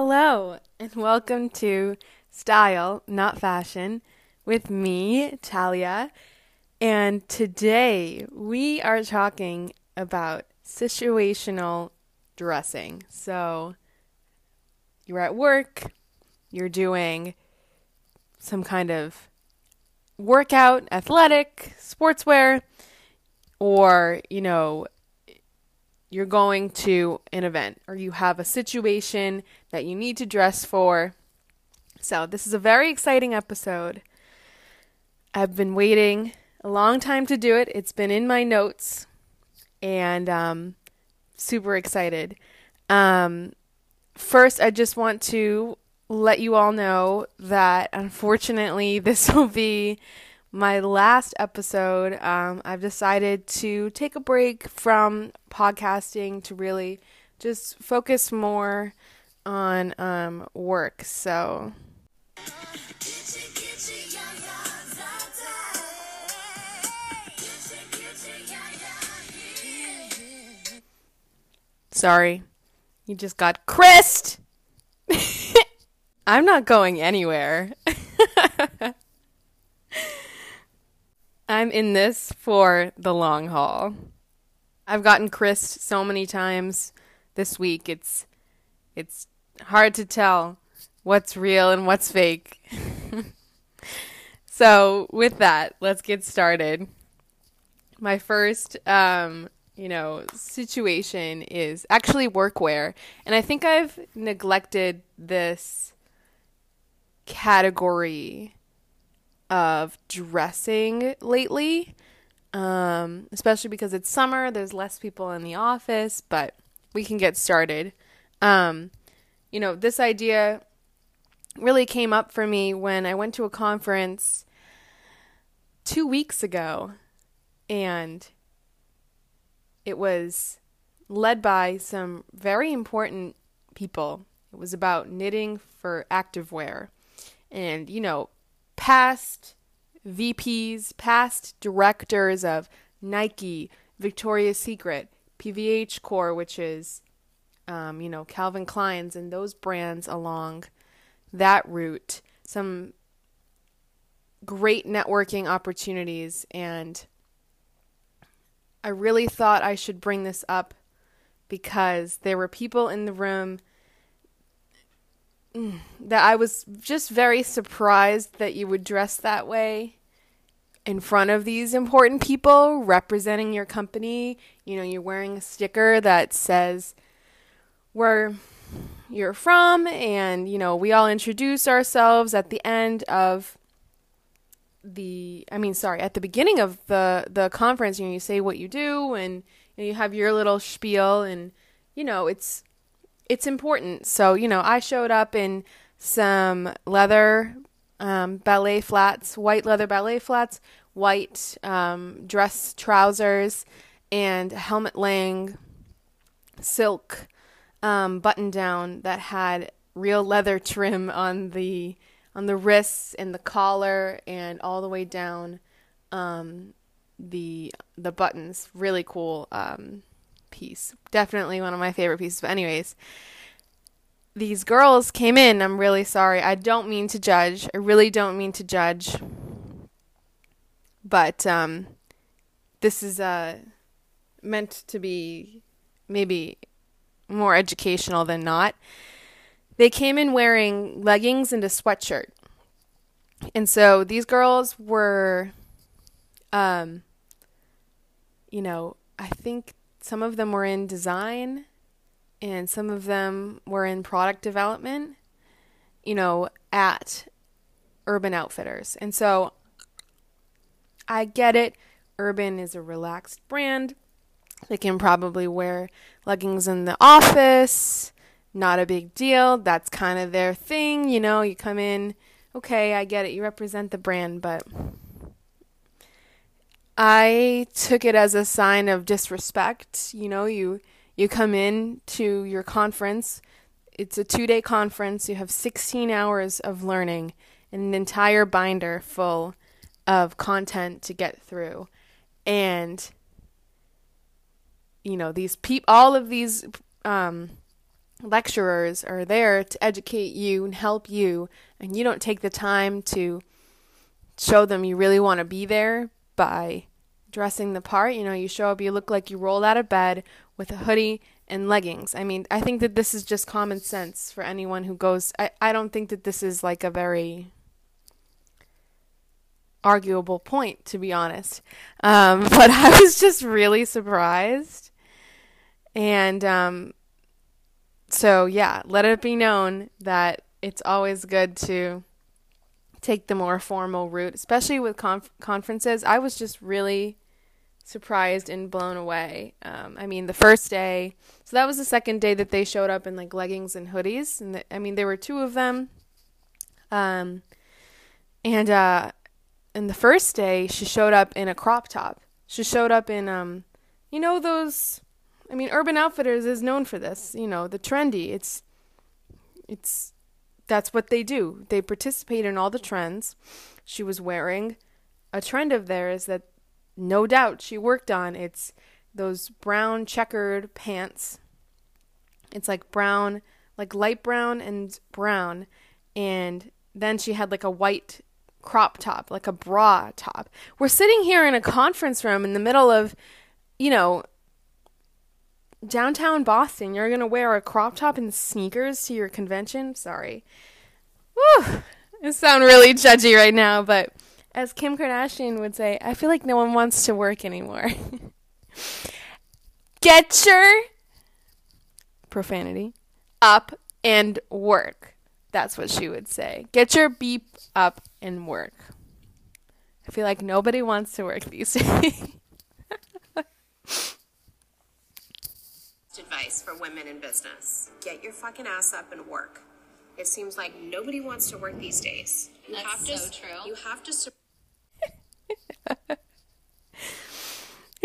Hello, and welcome to Style, Not Fashion, with me, Talia. And today we are talking about situational dressing. So, you're at work, you're doing some kind of workout, athletic, sportswear, or, you know, you're going to an event or you have a situation that you need to dress for. So, this is a very exciting episode. I've been waiting a long time to do it. It's been in my notes and um super excited. Um first I just want to let you all know that unfortunately this will be my last episode. Um, I've decided to take a break from podcasting to really just focus more on um, work. So. Sorry, you just got Christ. I'm not going anywhere. I'm in this for the long haul. I've gotten Chris so many times this week. It's it's hard to tell what's real and what's fake. so, with that, let's get started. My first um, you know, situation is actually workwear, and I think I've neglected this category of dressing lately, um, especially because it's summer. There's less people in the office, but we can get started. Um, you know, this idea really came up for me when I went to a conference two weeks ago, and it was led by some very important people. It was about knitting for activewear. And, you know, past VPs, past directors of Nike, Victoria's Secret, PVH Corp, which is, um, you know, Calvin Klein's and those brands along that route. Some great networking opportunities. And I really thought I should bring this up because there were people in the room that I was just very surprised that you would dress that way in front of these important people representing your company. You know, you're wearing a sticker that says where you're from, and, you know, we all introduce ourselves at the end of the I mean sorry at the beginning of the the conference you know you say what you do and you, know, you have your little spiel and you know it's it's important. So, you know, I showed up in some leather um, ballet flats, white leather ballet flats, white um, dress trousers, and Helmut Lang silk um, button down that had real leather trim on the on the wrists and the collar and all the way down um, the the buttons. Really cool um, piece. Definitely one of my favorite pieces. But anyways, these girls came in. I'm really sorry. I don't mean to judge. I really don't mean to judge. But um, this is uh, meant to be maybe more educational than not. They came in wearing leggings and a sweatshirt. And so these girls were, um, you know, I think some of them were in design and some of them were in product development, you know, at Urban Outfitters. And so I get it. Urban is a relaxed brand. They can probably wear leggings in the office. Not a big deal. That's kind of their thing. You know, you come in, okay, I get it. You represent the brand, but I took it as a sign of disrespect. You know, you you come in to your conference. It's a 2-day conference. You have 16 hours of learning and an entire binder full of content to get through. And you know, these peop all of these um lecturers are there to educate you and help you, and you don't take the time to show them you really want to be there by dressing the part. You know, you show up, you look like you rolled out of bed with a hoodie and leggings. I mean, I think that this is just common sense for anyone who goes. I, I don't think that this is like a very arguable point, to be honest. Um, but I was just really surprised. And um, so, yeah, let it be known that it's always good to take the more formal route, especially with conf- conferences. I was just really surprised and blown away. Um, I mean, the first day, so that was the second day that they showed up in like leggings and hoodies, and the, I mean, there were two of them. Um, and uh, and the first day, she showed up in a crop top. She showed up in um, you know those. I mean, Urban Outfitters is known for this. You know, the trendy. It's it's that's what they do. They participate in all the trends. She was wearing a trend of theirs that no doubt she worked on. It's those brown checkered pants. It's like brown, like light brown and brown. And then she had like a white crop top, like a bra top. We're sitting here in a conference room in the middle of, you know, downtown Boston. You're going to wear a crop top and sneakers to your convention? Sorry. Whew. I sound really judgy right now, but as Kim Kardashian would say, I feel like no one wants to work anymore. Get your profanity up and work. That's what she would say. Get your beep up and work. I feel like nobody wants to work these days. advice for women in business. Get your fucking ass up and work. It seems like nobody wants to work these days. You That's have to, so true. You have to. Su-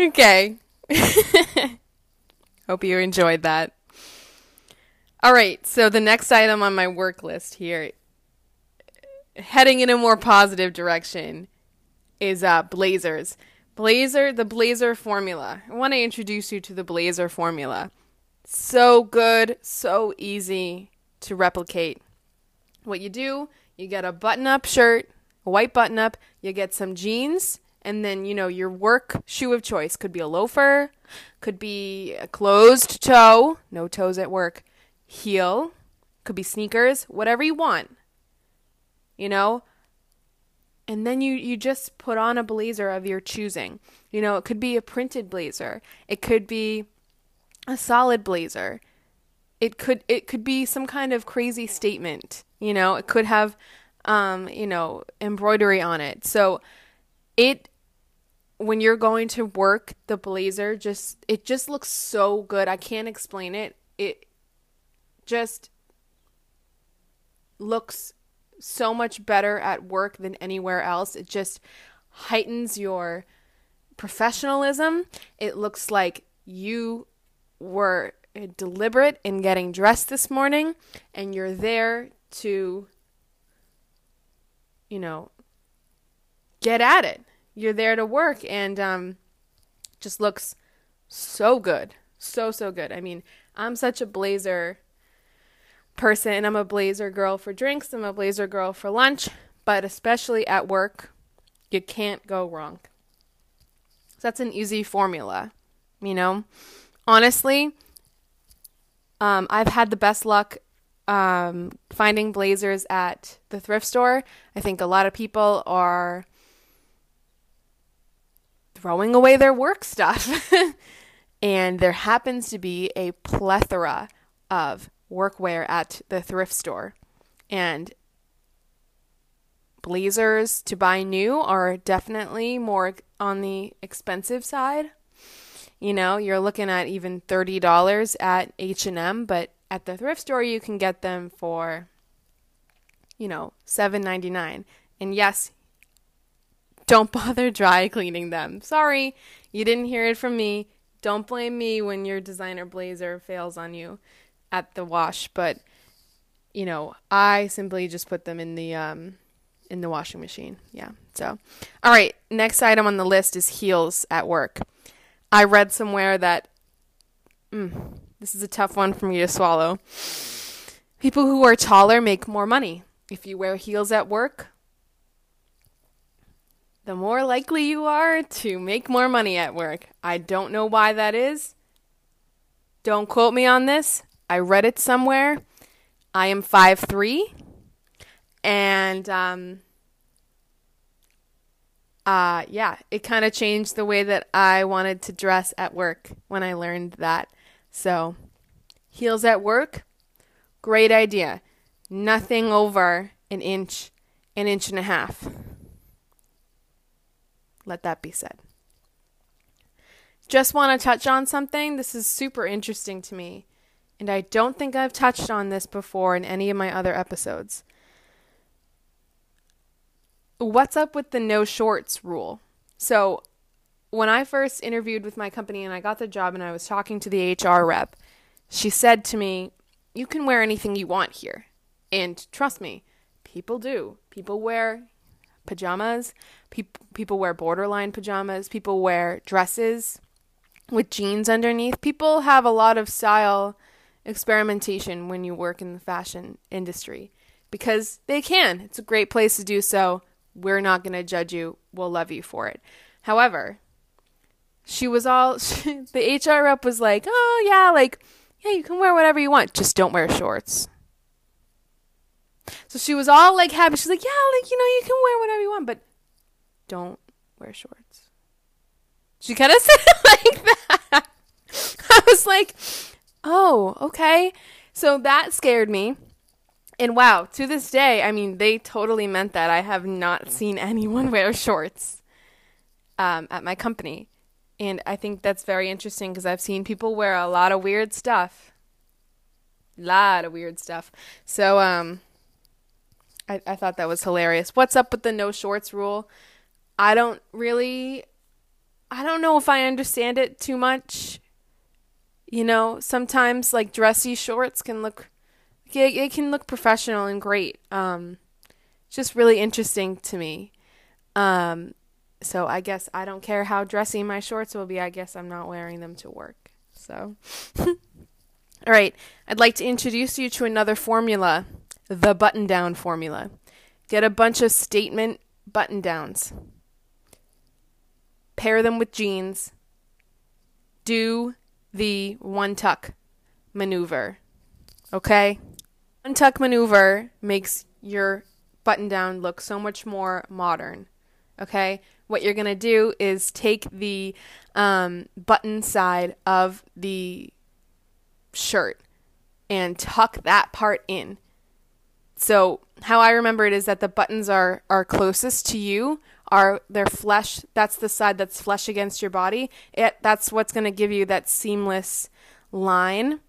okay. Hope you enjoyed that. All right, so the next item on my work list here, heading in a more positive direction, is uh, blazers. Blazer, the blazer formula. I want to introduce you to the blazer formula. So good, so easy to replicate. What you do, you get a button up shirt, a white button up, you get some jeans, and then, you know, your work shoe of choice could be a loafer, could be a closed toe, no toes at work, heel, could be sneakers, whatever you want. You know? And then you, you just put on a blazer of your choosing. You know, it could be a printed blazer. It could be a solid blazer. It could it could be some kind of crazy statement. You know, it could have um, you know, embroidery on it. So it when you're going to work the blazer just it just looks so good. I can't explain it. It just looks so much better at work than anywhere else. It just heightens your professionalism. It looks like you were deliberate in getting dressed this morning and you're there to you know get at it you're there to work and um just looks so good so so good i mean i'm such a blazer person i'm a blazer girl for drinks i'm a blazer girl for lunch but especially at work you can't go wrong so that's an easy formula you know honestly, um, I've had the best luck um, finding blazers at the thrift store. I think a lot of people are throwing away their work stuff. and there happens to be a plethora of workwear at the thrift store. And blazers to buy new are definitely more on the expensive side. You know, you're looking at even $30 at H&M, but at the thrift store you can get them for you know, $7.99. And yes, don't bother dry cleaning them. Sorry, you didn't hear it from me. Don't blame me when your designer blazer fails on you at the wash, but you know, I simply just put them in the um in the washing machine. Yeah. So, all right, next item on the list is heels at work. I read somewhere that mm, This is a tough one for me to swallow. People who are taller make more money. If you wear heels at work, the more likely you are to make more money at work. I don't know why that is. Don't quote me on this. I read it somewhere. I am five three, and um, uh, yeah, it kind of changed the way that I wanted to dress at work when I learned that. So, heels at work, great idea. Nothing over an inch, an inch and a half. Let that be said. Just want to touch on something. This is super interesting to me, and I don't think I've touched on this before in any of my other episodes what's up with the no shorts rule? So, when I first interviewed with my company and I got the job and I was talking to the HR rep, she said to me, You can wear anything you want here. And trust me, people do. People wear pajamas, Pe- people wear borderline pajamas, people wear dresses with jeans underneath. People have a lot of style experimentation when you work in the fashion industry because they can. It's a great place to do so we're not going to judge you. We'll love you for it. However, she was all, she, the HR rep was like, oh, yeah, like, yeah, you can wear whatever you want. Just don't wear shorts. So she was all like happy. She's like, yeah, like, you know, you can wear whatever you want, but don't wear shorts. She kind of said it like that. I was like, oh, okay. So that scared me. And wow, to this day, I mean, they totally meant that. I have not seen anyone wear shorts um, at my company. And I think that's very interesting because I've seen people wear a lot of weird stuff. A lot of weird stuff. So, um, I, I thought that was hilarious. What's up with the no shorts rule? I don't really, I don't know if I understand it too much. You know, sometimes like dressy shorts can look it, can look professional and great. Um, just really interesting to me. Um, so I guess I don't care how dressy my shorts will be. I guess I'm not wearing them to work. So, all right, I'd like to introduce you to another formula, the button down formula. Get a bunch of statement button downs. Pair them with jeans. Do the one tuck maneuver. Okay? Untuck maneuver makes your button down look so much more modern. Okay? What you're going to do is take the um, button side of the shirt and tuck that part in. So, how I remember it is that the buttons are, are closest to you, are their flesh, that's the side that's flesh against your body. It, that's what's going to give you that seamless line.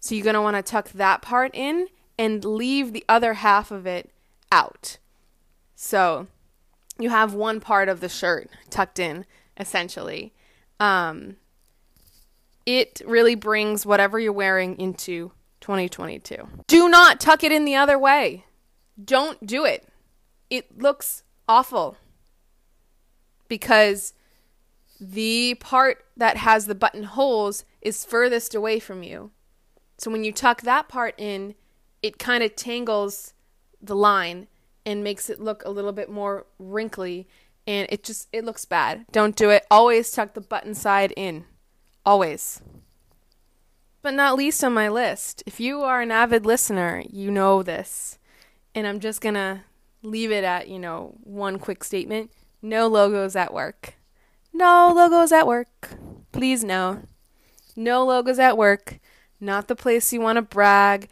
So, you're going to want to tuck that part in and leave the other half of it out. So you have one part of the shirt tucked in, essentially. Um, it really brings whatever you're wearing into 2022. Do not tuck it in the other way. Don't do it. It looks awful because the part that has the buttonholes is furthest away from you. So when you tuck that part in, it kind of tangles the line and makes it look a little bit more wrinkly and it just it looks bad. Don't do it. Always tuck the button side in. Always. But not least on my list, if you are an avid listener, you know this. And I'm just going to leave it at, you know, one quick statement. No logos at work. No logos at work. Please no. No logos at work. Not the place you want to brag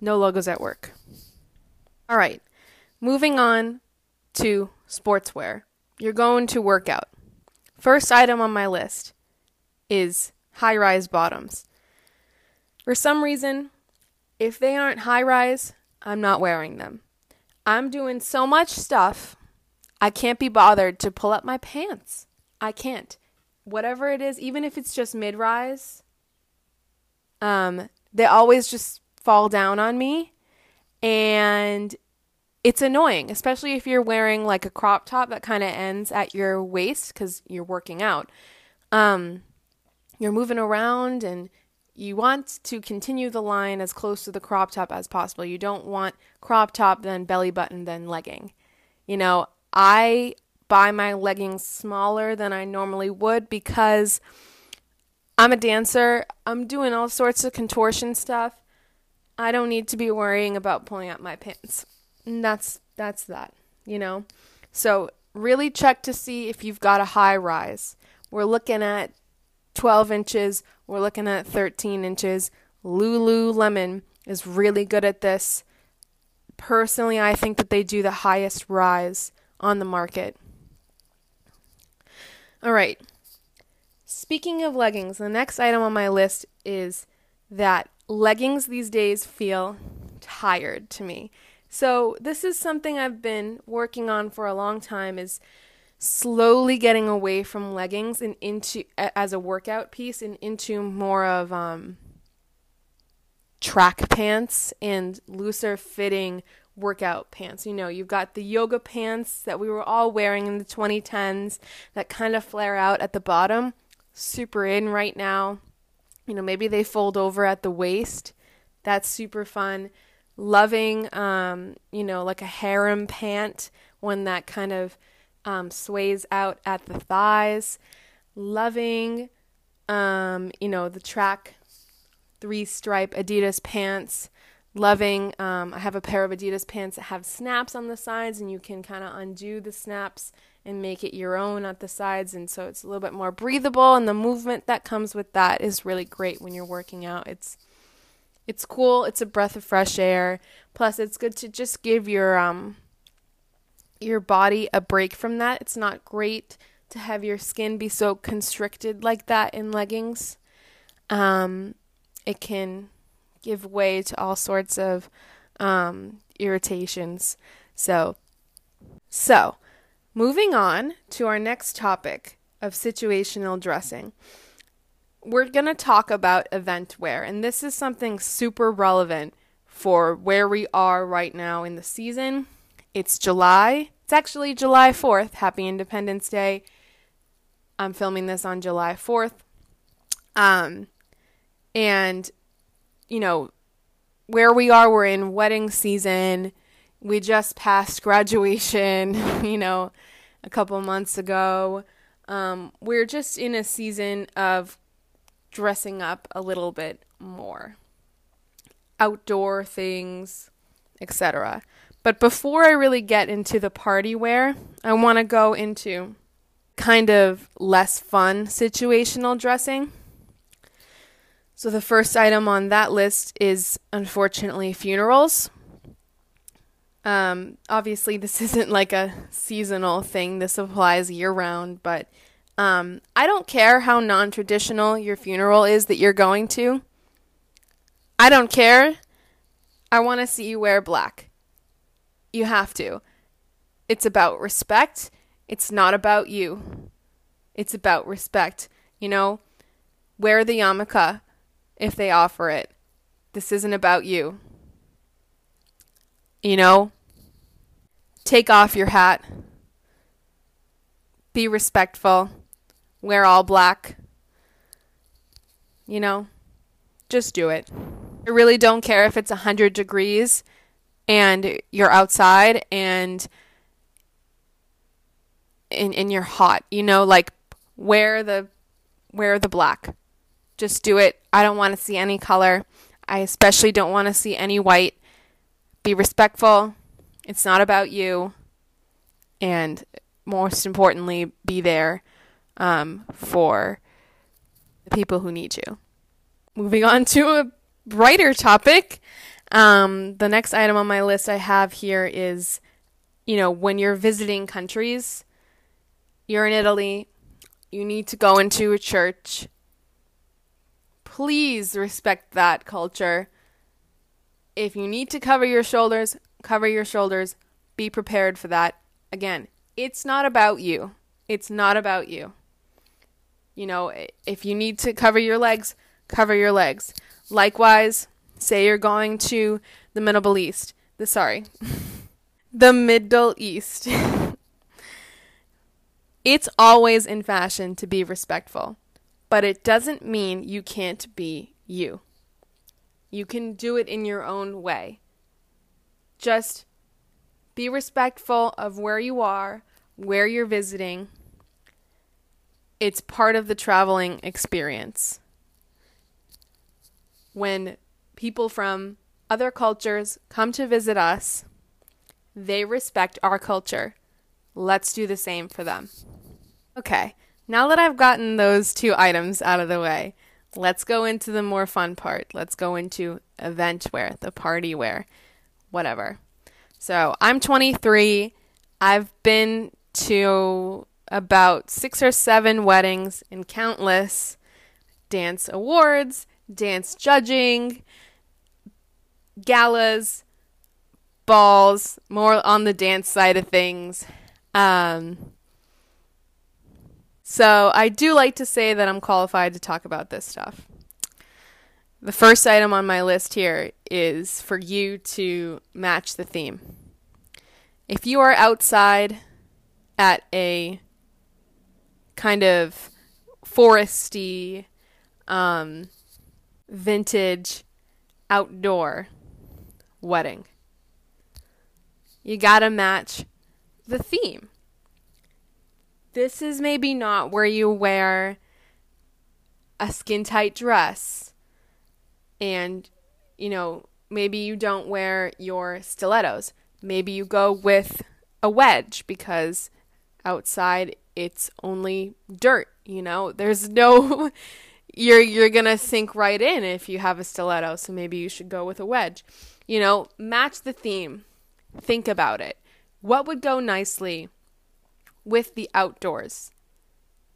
no logos at work. All right. Moving on to sportswear. You're going to work out. First item on my list is high rise bottoms. For some reason, if they aren't high rise, I'm not wearing them. I'm doing so much stuff, I can't be bothered to pull up my pants. I can't. Whatever it is, even if it's just mid rise, um, they always just fall down on me and it's annoying, especially if you're wearing like a crop top that kind of ends at your waist because you're working out. Um, you're moving around and you want to continue the line as close to the crop top as possible. You don't want crop top, then belly button, then legging. You know, I buy my leggings smaller than I normally would because I'm a dancer. I'm doing all sorts of contortion stuff. I don't need to be worrying about pulling up my pants. And that's that's that, you know. So, really check to see if you've got a high rise. We're looking at 12 inches, we're looking at 13 inches. Lululemon is really good at this. Personally, I think that they do the highest rise on the market. All right. Speaking of leggings, the next item on my list is that leggings these days feel tired to me. So, this is something I've been working on for a long time is slowly getting away from leggings and into as a workout piece and into more of um, track pants and looser fitting workout pants. You know, you've got the yoga pants that we were all wearing in the 2010s that kind of flare out at the bottom. Super in right now. You know, maybe they fold over at the waist. That's super fun. Loving, um, you know, like a harem pant, one that kind of um, sways out at the thighs. Loving, um, you know, the track three stripe Adidas pants. Loving, um, I have a pair of Adidas pants that have snaps on the sides, and you can kind of undo the snaps and make it your own at the sides. And so it's a little bit more breathable, and the movement that comes with that is really great when you're working out. It's it's cool. It's a breath of fresh air. Plus, it's good to just give your um your body a break from that. It's not great to have your skin be so constricted like that in leggings. Um, it can give way to all sorts of um, irritations. So, so moving on to our next topic of situational dressing. We're going to talk about event wear, and this is something super relevant for where we are right now in the season it's July. It's actually July 4th. Happy Independence Day. I'm filming this on July 4th. Um, and, you know, where we are, we're in wedding season. We just passed graduation, you know, a couple months ago. Um, we're just in a season of dressing up a little bit more. Outdoor things, etc. But before I really get into the party wear, I want to go into kind of less fun situational dressing. So the first item on that list is unfortunately funerals. Um, obviously, this isn't like a seasonal thing. This applies year round, but um, I don't care how non traditional your funeral is that you're going to. I don't care. I want to see you wear black. You have to. It's about respect. It's not about you. It's about respect. You know, wear the yarmulke if they offer it. This isn't about you. You know, take off your hat. Be respectful. Wear all black. You know, just do it. I really don't care if it's 100 degrees and you're outside and and, and you're hot you know like wear the wear the black just do it. I don't want to see any color. I especially don't want to see any white. Be respectful. It's not about you. And most importantly be there um, for the people who need you. Moving on to a brighter topic um, the next item on my list I have here is, you know, when you're visiting countries, you're in Italy, you need to go into a church. Please respect that culture. If you need to cover your shoulders, cover your shoulders. Be prepared for that. Again, it's not about you. It's not about you. You know, if you need to cover your legs, cover your legs. Likewise, Say you're going to the Middle East. The sorry. the Middle East. it's always in fashion to be respectful. But it doesn't mean you can't be you. You can do it in your own way. Just be respectful of where you are, where you're visiting. It's part of the traveling experience. When people from other cultures come to visit us, they respect our culture. Let's do the same for them. Okay, now that I've gotten those two items out of the way, let's go into the more fun part. Let's go into event wear, the party wear, whatever. So I'm 23. I've been to about six or seven weddings and countless dance awards, dance judging, galas, balls, more on the dance side of things. Um, so I do like to say that I'm qualified to talk about this stuff. The first item on my list here is for you to match the theme. If you are outside at a kind of foresty, um, vintage outdoor wedding. You gotta match the theme. This is maybe not where you wear a skin tight dress and, you know, maybe you don't wear your stilettos. Maybe you go with a wedge because outside it's only dirt, you know? There's no you're you're going to sink right in if you have a stiletto, so maybe you should go with a wedge. You know, match the theme. Think about it. What would go nicely with the outdoors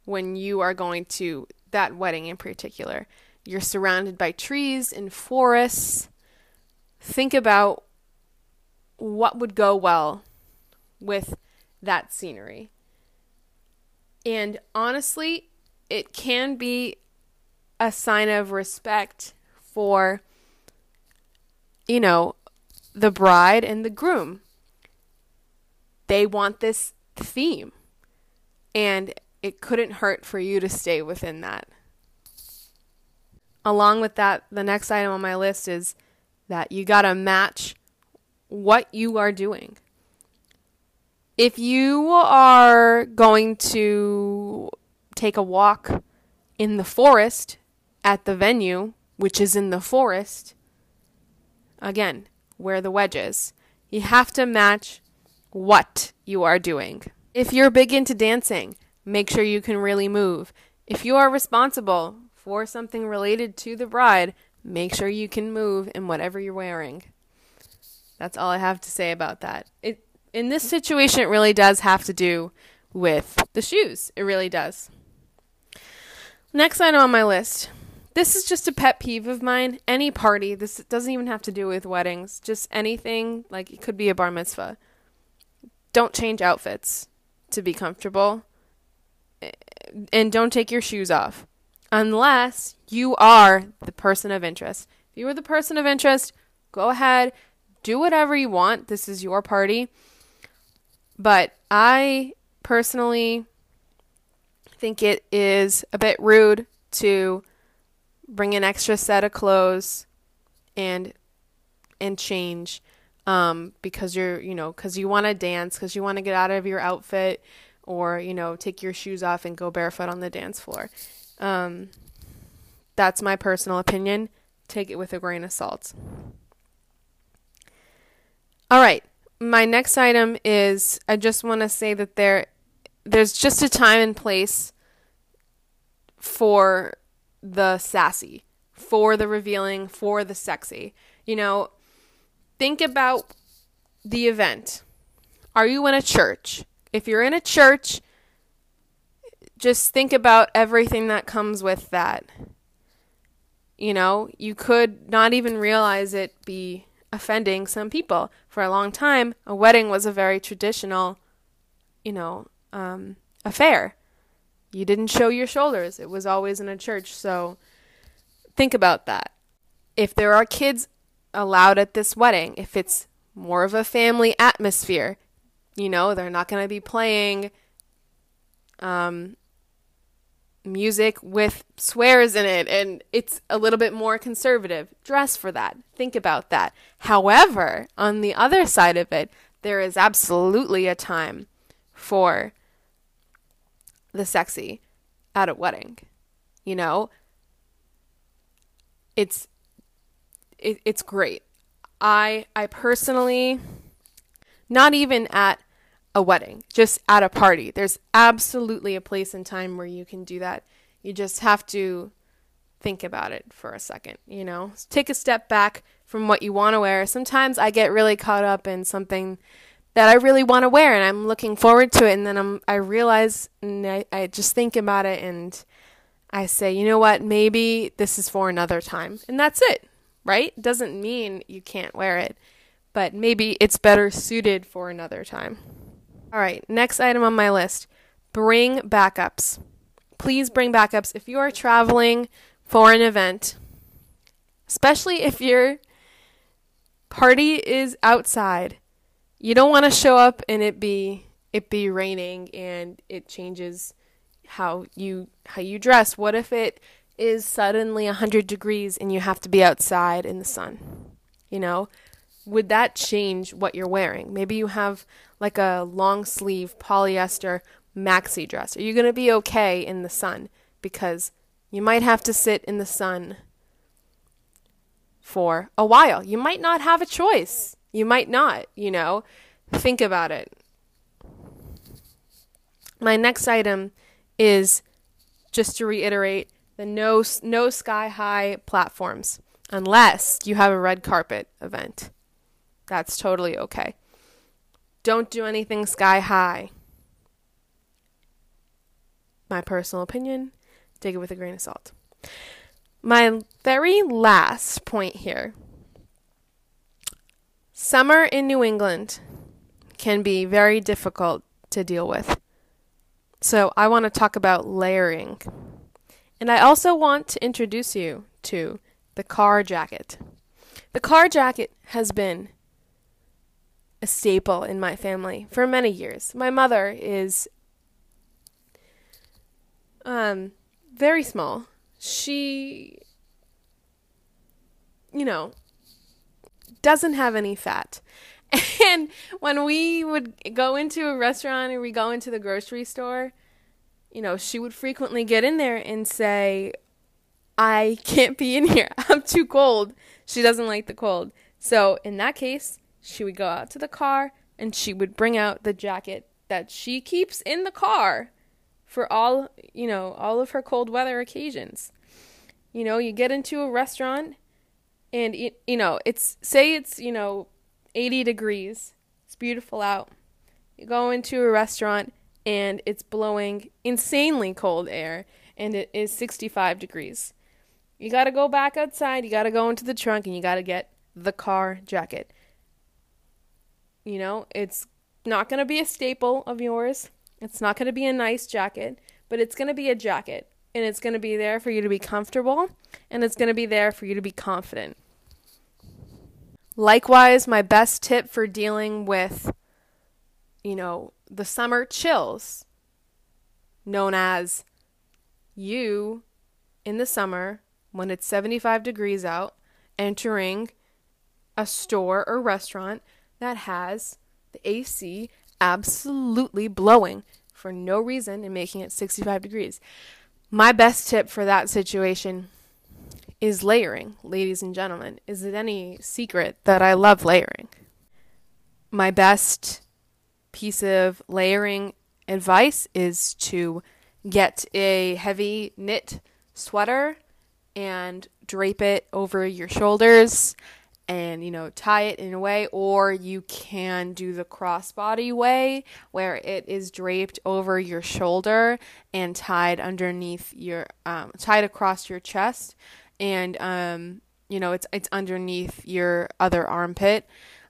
when you are going to that wedding in particular? You're surrounded by trees and forests. Think about what would go well with that scenery. And honestly, it can be a sign of respect for you know, the bride and the groom. They want this theme. And it couldn't hurt for you to stay within that. Along with that, the next item on my list is that you got to match what you are doing. If you are going to take a walk in the forest at the venue, which is in the forest, Again, where the wedge is. You have to match what you are doing. If you're big into dancing, make sure you can really move. If you are responsible for something related to the bride, make sure you can move in whatever you're wearing. That's all I have to say about that. It in this situation it really does have to do with the shoes. It really does. Next item on my list this is just a pet peeve of mine. Any party, this doesn't even have to do with weddings, just anything, like it could be a bar mitzvah. Don't change outfits to be comfortable. Eh, and don't take your shoes off unless you are the person of interest. If you are the person of interest, go ahead, do whatever you want. This is your party. But I personally think it is a bit rude to bring an extra set of clothes and and change um, because you're you know because you want to dance because you want to get out of your outfit or you know take your shoes off and go barefoot on the dance floor. Um, that's my personal opinion. Take it with a grain of salt. All right. My next item is i just want to say that there there's just a time and place for the sassy, for the revealing, for the sexy. You know, think about the event. Are you in a church? If you're in a church, just think about everything that comes with that. You know, you could not even realize it be offending some people. For a long time, a wedding was a very traditional, you know, um, affair you didn't show your shoulders. It was always in a church. So think about that. If there are kids allowed at this wedding, if it's more of a family atmosphere, you know, they're not going to be playing um music with swears in it and it's a little bit more conservative. Dress for that. Think about that. However, on the other side of it, there is absolutely a time for the sexy at a wedding. You know, it's it, it's great. I I personally not even at a wedding, just at a party. There's absolutely a place and time where you can do that. You just have to think about it for a second, you know? Take a step back from what you want to wear. Sometimes I get really caught up in something that I really want to wear and I'm looking forward to it and then I'm I realize and I, I just think about it and I say, you know what, maybe this is for another time. And that's it, right? Doesn't mean you can't wear it, but maybe it's better suited for another time. All right, next item on my list bring backups. Please bring backups if you are traveling for an event, especially if your party is outside. You don't want to show up and it be it be raining and it changes how you how you dress. What if it is suddenly 100 degrees and you have to be outside in the sun? You know, would that change what you're wearing? Maybe you have like a long sleeve polyester maxi dress. Are you going to be okay in the sun? Because you might have to sit in the sun for a while. You might not have a choice. You might not, you know. Think about it. My next item is just to reiterate the no no sky high platforms unless you have a red carpet event. That's totally okay. Don't do anything sky high. My personal opinion, take it with a grain of salt. My very last point here summer in New England can be very difficult to deal with. So, I want to talk about layering. And I also want to introduce you to the car jacket. The car jacket has been a staple in my family for many years. My mother is um very small. She you know doesn't have any fat. And when we would go into a restaurant or we go into the grocery store, you know, she would frequently get in there and say, I can't be in here. I'm too cold. She doesn't like the cold. So, in that case, she would go out to the car and she would bring out the jacket that she keeps in the car for all, you know, all of her cold weather occasions. You know, you get into a restaurant and you, you know, it's say it's, you know, 80 degrees. It's beautiful out. You go into a restaurant and it's blowing insanely cold air and it is 65 degrees. You got to go back outside, you got to go into the trunk and you got to get the car jacket. You know, it's not going to be a staple of yours. It's not going to be a nice jacket, but it's going to be a jacket. And it's going to be there for you to be comfortable, and it's going to be there for you to be confident. Likewise, my best tip for dealing with, you know, the summer chills, known as you in the summer when it's 75 degrees out, entering a store or restaurant that has the AC absolutely blowing for no reason and making it 65 degrees. My best tip for that situation is layering, ladies and gentlemen. Is it any secret that I love layering? My best piece of layering advice is to get a heavy knit sweater and drape it over your shoulders and you know tie it in a way or you can do the crossbody way where it is draped over your shoulder and tied underneath your um, tied across your chest and um, you know it's it's underneath your other armpit.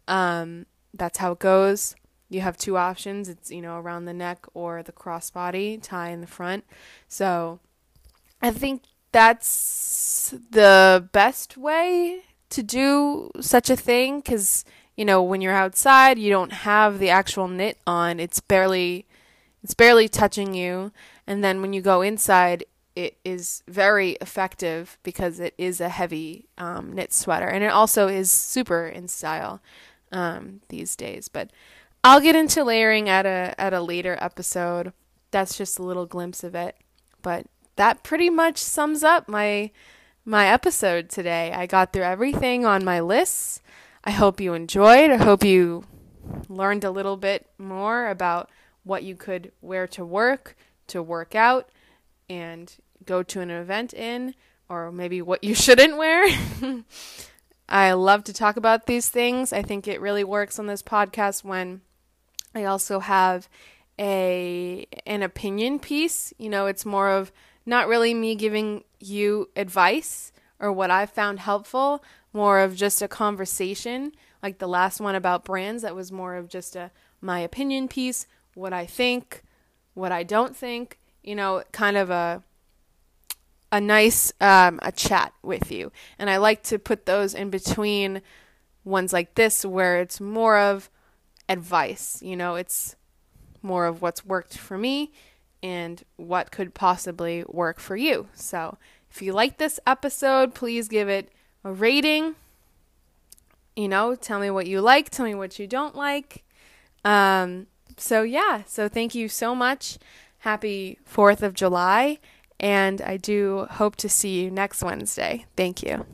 Um, that's how it goes you have two options. It's you know around the neck or the crossbody tie in the front. So i think that's the best way to do such a thing because you know when you're outside you don't have the actual knit on. It's barely it's barely touching you. And then when you go inside it is very effective because it is a heavy um, knit sweater. And it also is super in style um, these days. But I'll get into layering at a at a later episode. That's just a little glimpse of it. But that pretty much sums up my my episode today. I got through everything on my lists. I hope you enjoyed. I hope you learned a little bit more about what you could wear to work, to work out, and go to an event in, or maybe what you shouldn't wear. I love to talk about these things. I think it really works on this podcast when I also have a an opinion piece. You know, it's more of not really me giving you advice or what I've found helpful, more of just a conversation. Like the last one about brands, that was more of just a my opinion piece, what I think, what I don't think, you know, kind of a a nice um, a chat with you. And I like to put those in between ones like this where it's more of advice. You know, it's more of what's worked for me and what could possibly work for you. So, if you like this episode, please give it a rating. You know, tell me what you like, tell me what you don't like. Um, so, yeah, so thank you so much. Happy 4th of July. And I do hope to see you next Wednesday. Thank you.